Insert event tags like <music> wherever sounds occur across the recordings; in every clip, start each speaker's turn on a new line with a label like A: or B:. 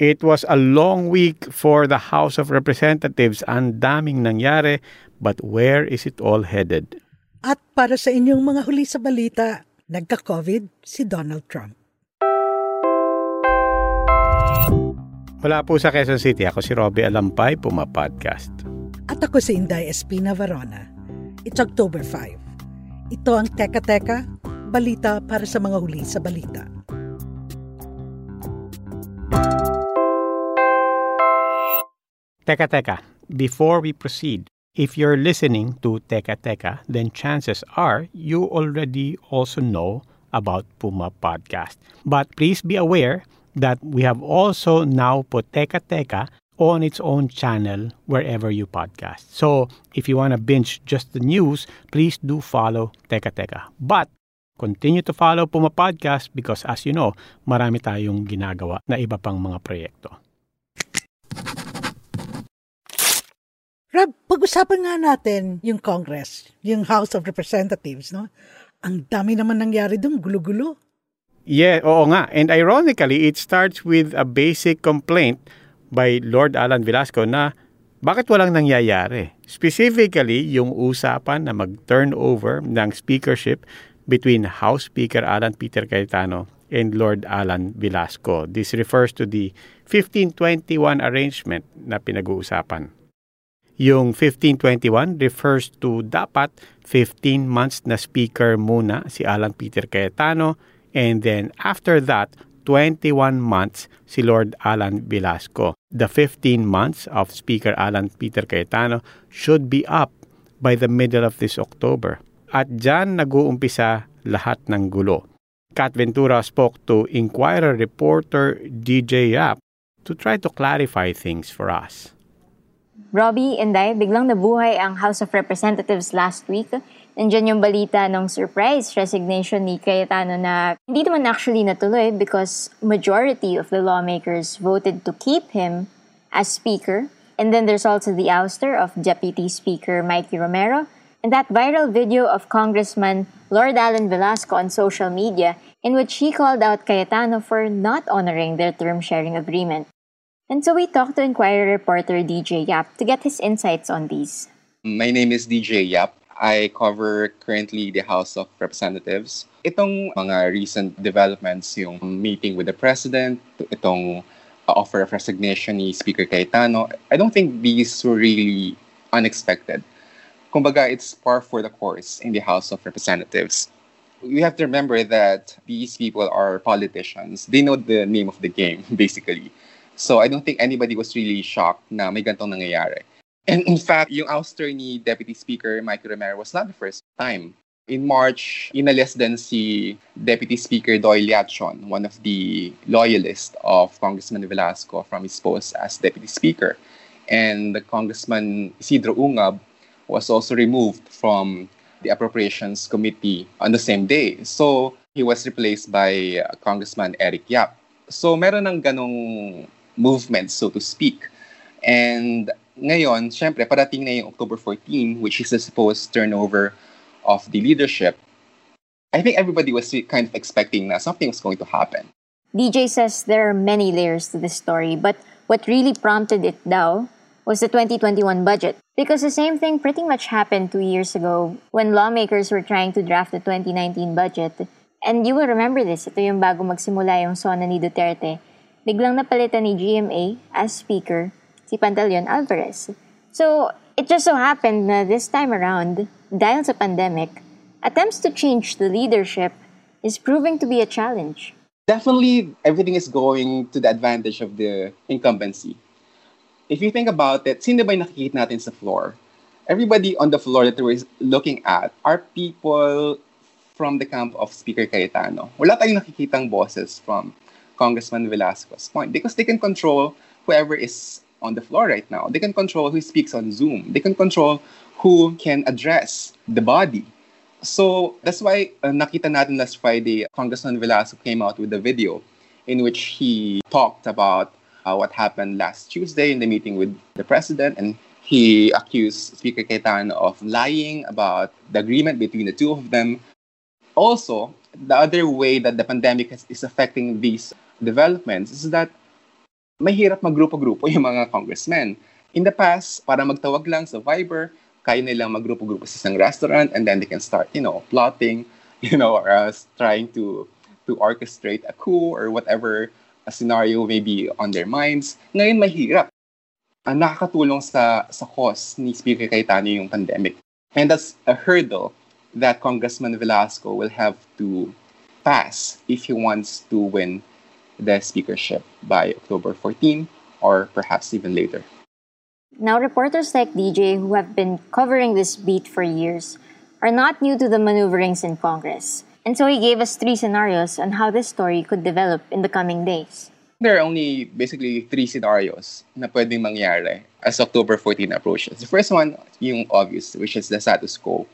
A: It was a long week for the House of Representatives. Ang daming nangyari, but where is it all headed?
B: At para sa inyong mga huli sa balita, nagka-COVID si Donald Trump.
A: Wala po sa Quezon City. Ako si Robbie Alampay, Puma Podcast.
B: At ako si Inday Espina Varona. It's October 5. Ito ang Teka Teka, balita para sa mga huli sa balita.
A: Teka Teka, before we proceed, if you're listening to Teka Teka, then chances are you already also know about Puma Podcast. But please be aware that we have also now put Teka Teka on its own channel wherever you podcast. So if you want to binge just the news, please do follow Teka Teka. But continue to follow Puma Podcast because as you know, marami tayong ginagawa na iba pang mga proyekto.
B: Rob, pag-usapan nga natin yung Congress, yung House of Representatives, no? Ang dami naman nangyari doon, gulo-gulo.
A: Yeah, oo nga. And ironically, it starts with a basic complaint by Lord Alan Velasco na bakit walang nangyayari? Specifically, yung usapan na mag-turn over ng speakership between House Speaker Alan Peter Cayetano and Lord Alan Velasco. This refers to the 1521 arrangement na pinag-uusapan. Yung 1521 refers to dapat 15 months na speaker muna si Alan Peter Cayetano and then after that 21 months si Lord Alan Velasco. The 15 months of Speaker Alan Peter Cayetano should be up by the middle of this October. At dyan nag-uumpisa lahat ng gulo. Kat Ventura spoke to Inquirer reporter DJ Yap to try to clarify things for us.
C: Robbie, Inday, biglang nabuhay ang House of Representatives last week. Nandiyan yung balita ng surprise resignation ni Cayetano na hindi naman actually natuloy because majority of the lawmakers voted to keep him as speaker. And then there's also the ouster of Deputy Speaker Mikey Romero and that viral video of Congressman Lord Alan Velasco on social media in which he called out Cayetano for not honoring their term sharing agreement. And so we talked to Inquirer reporter DJ Yap to get his insights on these.
D: My name is DJ Yap. I cover currently the House of Representatives. Itong mga recent developments, yung meeting with the President, itong uh, offer of resignation ni Speaker Cayetano, I don't think these were really unexpected. Kumbaga, it's par for the course in the House of Representatives. We have to remember that these people are politicians. They know the name of the game, <laughs> basically. So I don't think anybody was really shocked na may gantong nangyayari. And in fact, yung ouster ni Deputy Speaker Mike Romero was not the first time. In March, inalis din si Deputy Speaker Doyle Yatchon, one of the loyalists of Congressman Velasco from his post as Deputy Speaker. And the Congressman Isidro Ungab was also removed from the Appropriations Committee on the same day. So he was replaced by uh, Congressman Eric Yap. So meron ng ganong movement, so to speak. And ngayon, syempre, parating na yung October 14, which is the supposed turnover of the leadership. I think everybody was kind of expecting that something was going to happen.
C: DJ says there are many layers to this story, but what really prompted it daw was the 2021 budget. Because the same thing pretty much happened two years ago when lawmakers were trying to draft the 2019 budget. And you will remember this, ito yung bago magsimula yung SONA ni Duterte. Biglang napalitan ni GMA as speaker si Pantaleon Alvarez. So, it just so happened na this time around, dahil sa pandemic, attempts to change the leadership is proving to be a challenge.
D: Definitely, everything is going to the advantage of the incumbency. If you think about it, sino ba nakikita natin sa floor? Everybody on the floor that we're looking at are people from the camp of Speaker Cayetano. Wala tayong nakikitang bosses from Congressman Velasco's point because they can control whoever is on the floor right now. They can control who speaks on Zoom. They can control who can address the body. So that's why uh, nakita natin last Friday, Congressman Velasco came out with a video in which he talked about uh, what happened last Tuesday in the meeting with the president and he accused Speaker Cayetano of lying about the agreement between the two of them. Also, the other way that the pandemic is affecting these developments is that mahirap maggrupo-grupo yung mga congressmen. In the past, para magtawag lang sa Viber, kaya nilang maggrupo-grupo sa isang restaurant and then they can start, you know, plotting, <laughs> you know, or uh, trying to to orchestrate a coup or whatever a scenario may be on their minds. Ngayon, mahirap. Ang nakakatulong sa, sa cause ni Speaker Cayetano yung pandemic. And that's a hurdle that Congressman Velasco will have to pass if he wants to win the speakership by October 14 or perhaps even later.
C: Now, reporters like DJ who have been covering this beat for years are not new to the maneuverings in Congress. And so he gave us three scenarios on how this story could develop in the coming days.
D: There are only basically three scenarios na pwedeng mangyari as October 14 approaches. The first one, yung obvious, which is the status quo.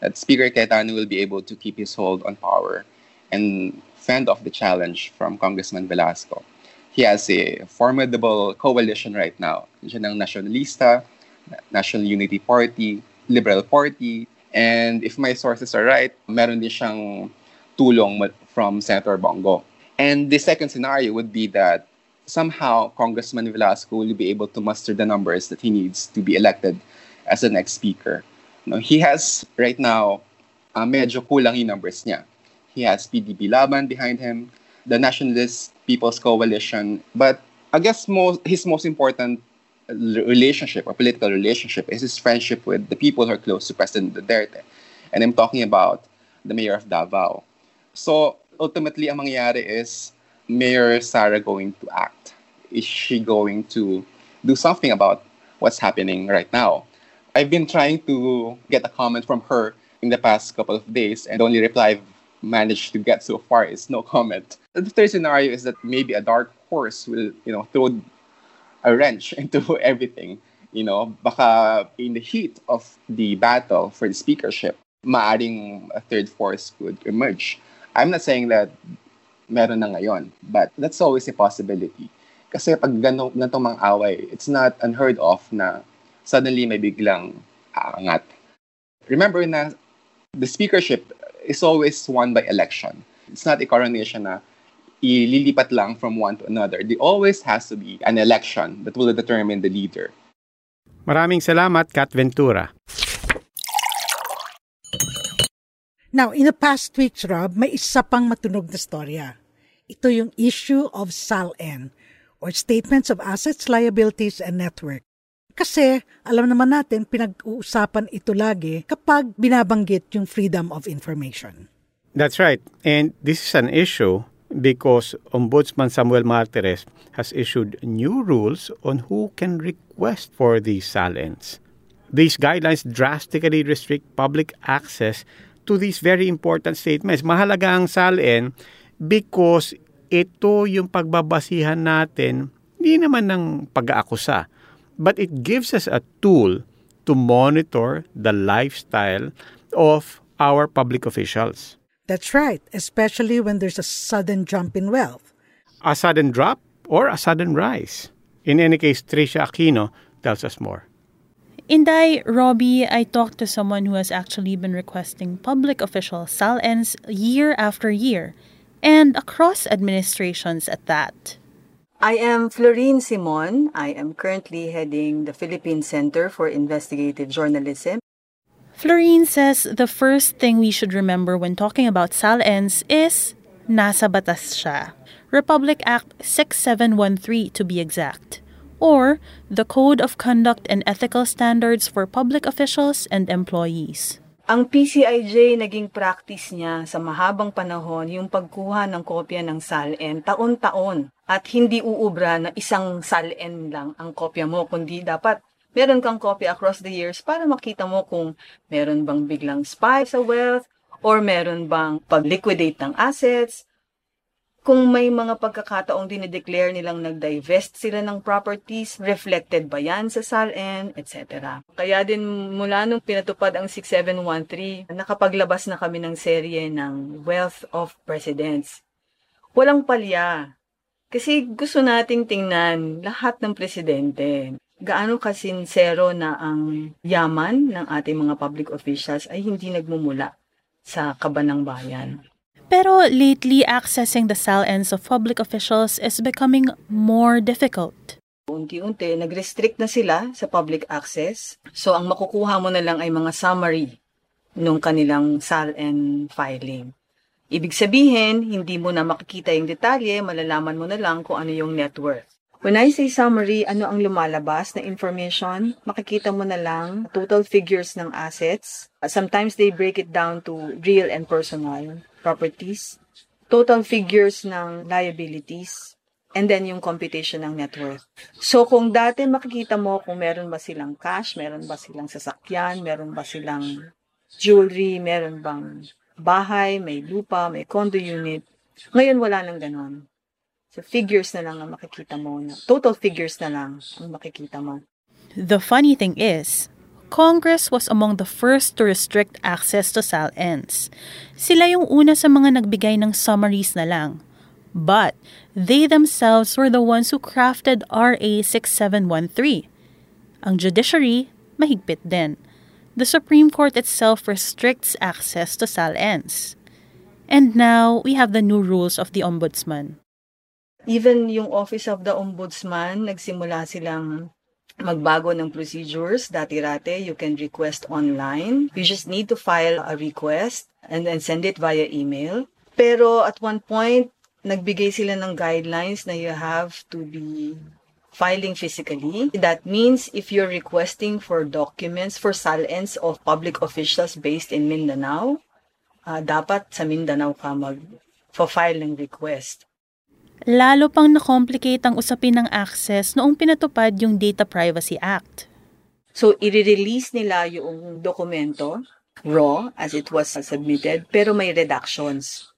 D: That Speaker Cayetano will be able to keep his hold on power and fend off the challenge from Congressman Velasco. He has a formidable coalition right now. Diyan ang Nacionalista, National Unity Party, Liberal Party, and if my sources are right, meron din siyang tulong from Senator Bong Go. And the second scenario would be that somehow Congressman Velasco will be able to muster the numbers that he needs to be elected as the next speaker. He has right now uh, medyo kulang yung numbers niya. He has PDP Laban behind him, the Nationalist People's Coalition. But I guess most, his most important relationship or political relationship is his friendship with the people who are close to President Duterte. And I'm talking about the mayor of Davao. So ultimately, ang mangyayari is Mayor Sara going to act? Is she going to do something about what's happening right now? I've been trying to get a comment from her in the past couple of days, and the only reply managed to get so far is no comment. The third scenario is that maybe a dark horse will, you know, throw a wrench <laughs> into everything. You know, baka in the heat of the battle for the speakership, maaring a third force could emerge. I'm not saying that meron na ngayon, but that's always a possibility. Kasi pag gano, ganitong mga away, it's not unheard of na suddenly may biglang aangat. Remember na the speakership is always won by election. It's not a coronation na ililipat lang from one to another. There always has to be an election that will determine the leader.
A: Maraming salamat, Kat Ventura.
B: Now, in the past weeks, Rob, may isa pang matunog na storya. Ito yung issue of SALN, or Statements of Assets, Liabilities, and Network. Kasi alam naman natin pinag-uusapan ito lagi kapag binabanggit yung freedom of information.
A: That's right. And this is an issue because Ombudsman Samuel Martires has issued new rules on who can request for these salins. These guidelines drastically restrict public access to these very important statements. Mahalaga ang salin because ito yung pagbabasihan natin, hindi naman ng pag-aakusa, but it gives us a tool to monitor the lifestyle of our public officials.
B: That's right, especially when there's a sudden jump in wealth.
A: A sudden drop or a sudden rise. In any case, Tricia Aquino tells us more.
E: Inday, Robbie, I talked to someone who has actually been requesting public official SALNs year after year, and across administrations at that.
F: I am Florine Simon. I am currently heading the Philippine Center for Investigative Journalism.
E: Florine says the first thing we should remember when talking about SALNs is nasa batas siya. Republic Act 6713 to be exact. Or the Code of Conduct and Ethical Standards for Public Officials and Employees.
F: Ang PCIJ naging practice niya sa mahabang panahon yung pagkuha ng kopya ng SALN taon-taon at hindi uubra na isang SALN lang ang kopya mo kundi dapat meron kang kopya across the years para makita mo kung meron bang biglang spike sa wealth Or meron bang pag-liquidate ng assets? Kung may mga pagkakataong dinideclare nilang nag-divest sila ng properties, reflected ba yan sa SALN, etc. Kaya din mula nung pinatupad ang 6713, nakapaglabas na kami ng serye ng Wealth of Presidents. Walang palya. Kasi gusto nating tingnan lahat ng presidente. Gaano kasinsero na ang yaman ng ating mga public officials ay hindi nagmumula sa kabanang bayan.
E: Pero lately, accessing the SALNs of public officials is becoming more difficult.
F: Unti-unti, nag-restrict na sila sa public access. So, ang makukuha mo na lang ay mga summary nung kanilang SALN filing. Ibig sabihin, hindi mo na makikita yung detalye, malalaman mo na lang kung ano yung net worth. When I say summary, ano ang lumalabas na information? Makikita mo na lang total figures ng assets. Sometimes they break it down to real and personal properties, total figures ng liabilities, and then yung computation ng net worth. So kung dati makikita mo kung meron ba silang cash, meron ba silang sasakyan, meron ba silang jewelry, meron bang bahay, may lupa, may condo unit. Ngayon wala nang ganon. So figures na lang ang makikita mo. Total figures na lang ang makikita mo.
E: The funny thing is, Congress was among the first to restrict access to SALNs. Sila yung una sa mga nagbigay ng summaries na lang. But they themselves were the ones who crafted RA 6713. Ang judiciary, mahigpit din. The Supreme Court itself restricts access to SALNs. And now we have the new rules of the Ombudsman.
F: Even yung Office of the Ombudsman, nagsimula silang magbago ng procedures. Dati-rate, you can request online. You just need to file a request and then send it via email. Pero at one point, nagbigay sila ng guidelines na you have to be filing physically. That means if you're requesting for documents for salens of public officials based in Mindanao, uh, dapat sa Mindanao ka mag-file ng request.
E: Lalo pang na-complicate ang usapin ng access noong pinatupad yung Data Privacy Act.
F: So, i-release nila yung dokumento, raw, as it was submitted, pero may redactions.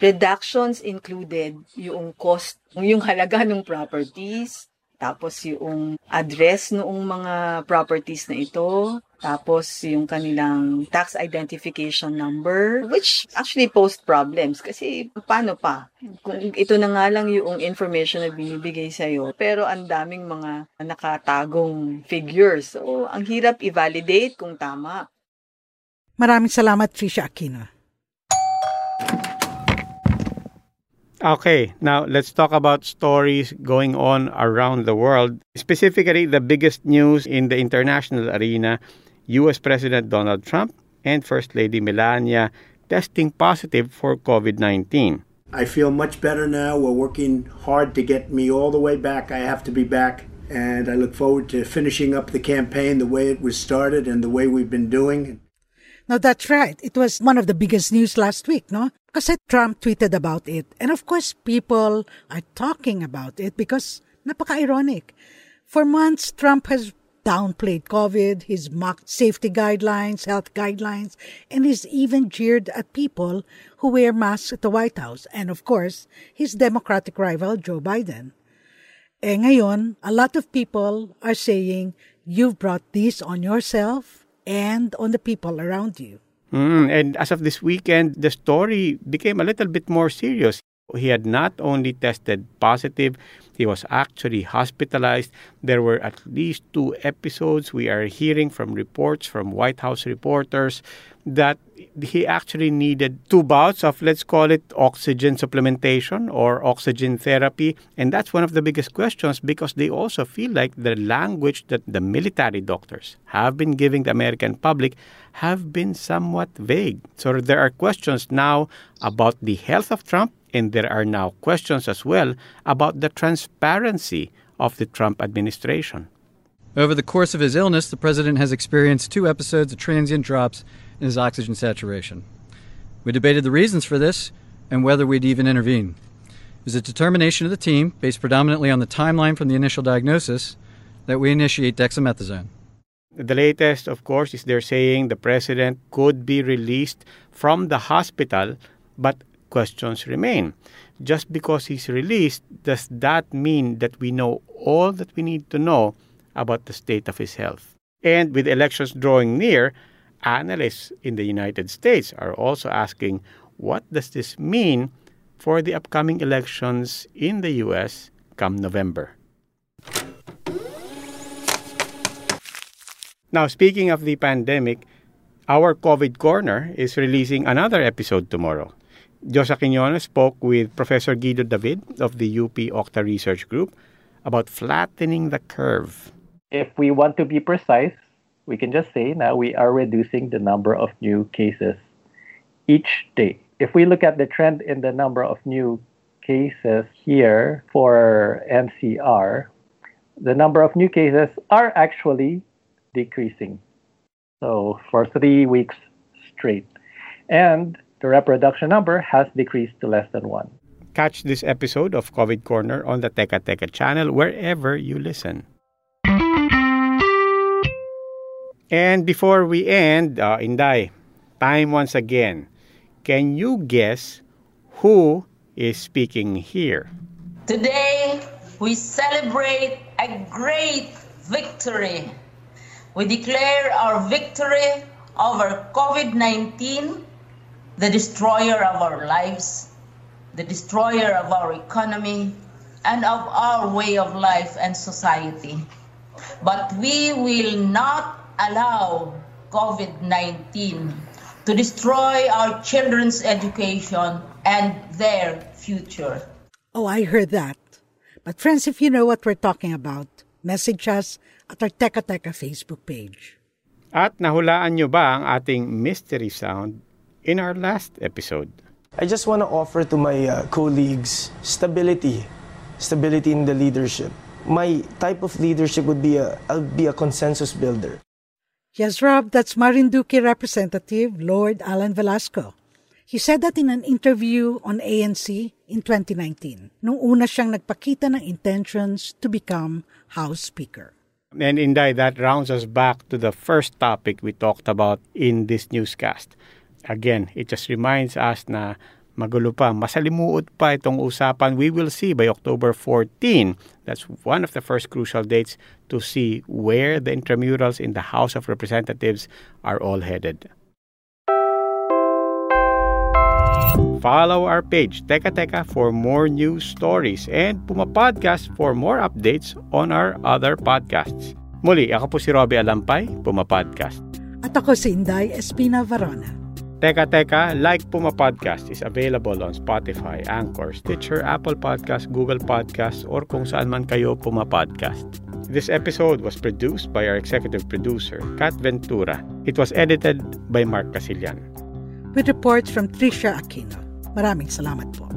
F: Redactions included yung cost, yung halaga ng properties, tapos yung address noong mga properties na ito, tapos yung kanilang tax identification number, which actually posed problems kasi paano pa? Kung ito na nga lang yung information na binibigay sa'yo, pero ang daming mga nakatagong figures. So, ang hirap i-validate kung tama.
B: Maraming salamat, Trisha Aquino.
A: Okay, now let's talk about stories going on around the world. Specifically, the biggest news in the international arena US President Donald Trump and First Lady Melania testing positive for COVID 19.
G: I feel much better now. We're working hard to get me all the way back. I have to be back. And I look forward to finishing up the campaign the way it was started and the way we've been doing.
B: Now, that's right. It was one of the biggest news last week, no? Because Trump tweeted about it. And of course, people are talking about it because napaka-ironic. For months, Trump has downplayed COVID, he's mocked safety guidelines, health guidelines, and he's even jeered at people who wear masks at the White House. And of course, his Democratic rival, Joe Biden. Eh ngayon, a lot of people are saying, you've brought this on yourself and on the people around you.
A: Mm, and as of this weekend, the story became a little bit more serious. He had not only tested positive, he was actually hospitalized. There were at least two episodes. We are hearing from reports from White House reporters that he actually needed two bouts of, let's call it, oxygen supplementation or oxygen therapy. And that's one of the biggest questions because they also feel like the language that the military doctors have been giving the American public have been somewhat vague. So there are questions now about the health of Trump and there are now questions as well about the transparency of the Trump administration.
H: Over the course of his illness, the president has experienced two episodes of transient drops in his oxygen saturation. We debated the reasons for this and whether we'd even intervene. It was a determination of the team, based predominantly on the timeline from the initial diagnosis, that we initiate dexamethasone.
A: The latest, of course, is they're saying the president could be released from the hospital, but questions remain. Just because he's released, does that mean that we know all that we need to know about the state of his health? And with elections drawing near, analysts in the United States are also asking what does this mean for the upcoming elections in the US come November? Now, speaking of the pandemic, our COVID Corner is releasing another episode tomorrow. Josa Quiñones spoke with Professor Guido David of the UP Octa Research Group about flattening the curve.
I: If we want to be precise, we can just say now we are reducing the number of new cases each day. If we look at the trend in the number of new cases here for NCR, the number of new cases are actually decreasing. So for three weeks straight. And the reproduction number has decreased to less than one.
A: Catch this episode of COVID Corner on the Teka Teka channel wherever you listen. And before we end, uh, Inday, time once again. Can you guess who is speaking here?
J: Today, we celebrate a great victory we declare our victory over COVID 19, the destroyer of our lives, the destroyer of our economy, and of our way of life and society. But we will not allow COVID 19 to destroy our children's education and their future.
B: Oh, I heard that. But, friends, if you know what we're talking about, message us at our Teka Teka Facebook page.
A: At nahulaan nyo ba ang ating mystery sound in our last episode?
K: I just want to offer to my uh, colleagues stability, stability in the leadership. My type of leadership would be a, I'll be a consensus builder.
B: Yes, Rob, that's Marinduque Representative Lord Allan Velasco. He said that in an interview on ANC in 2019, nung una siyang nagpakita ng intentions to become House Speaker.
A: And Inday, that rounds us back to the first topic we talked about in this newscast. Again, it just reminds us na magulo pa, masalimuot pa itong usapan. We will see by October 14. That's one of the first crucial dates to see where the intramurals in the House of Representatives are all headed. Follow our page, Teka Teka, for more news stories and Puma Podcast for more updates on our other podcasts. Muli, ako po si Robbie Alampay, Puma Podcast.
B: At ako si Inday Espina Varona.
A: Teka Teka, like Puma Podcast is available on Spotify, Anchor, Stitcher, Apple Podcast, Google Podcast, or kung saan man kayo Puma Podcast. This episode was produced by our executive producer, Kat Ventura. It was edited by Mark Casillan.
B: With reports from Trisha Aquino. Maraming salamat po.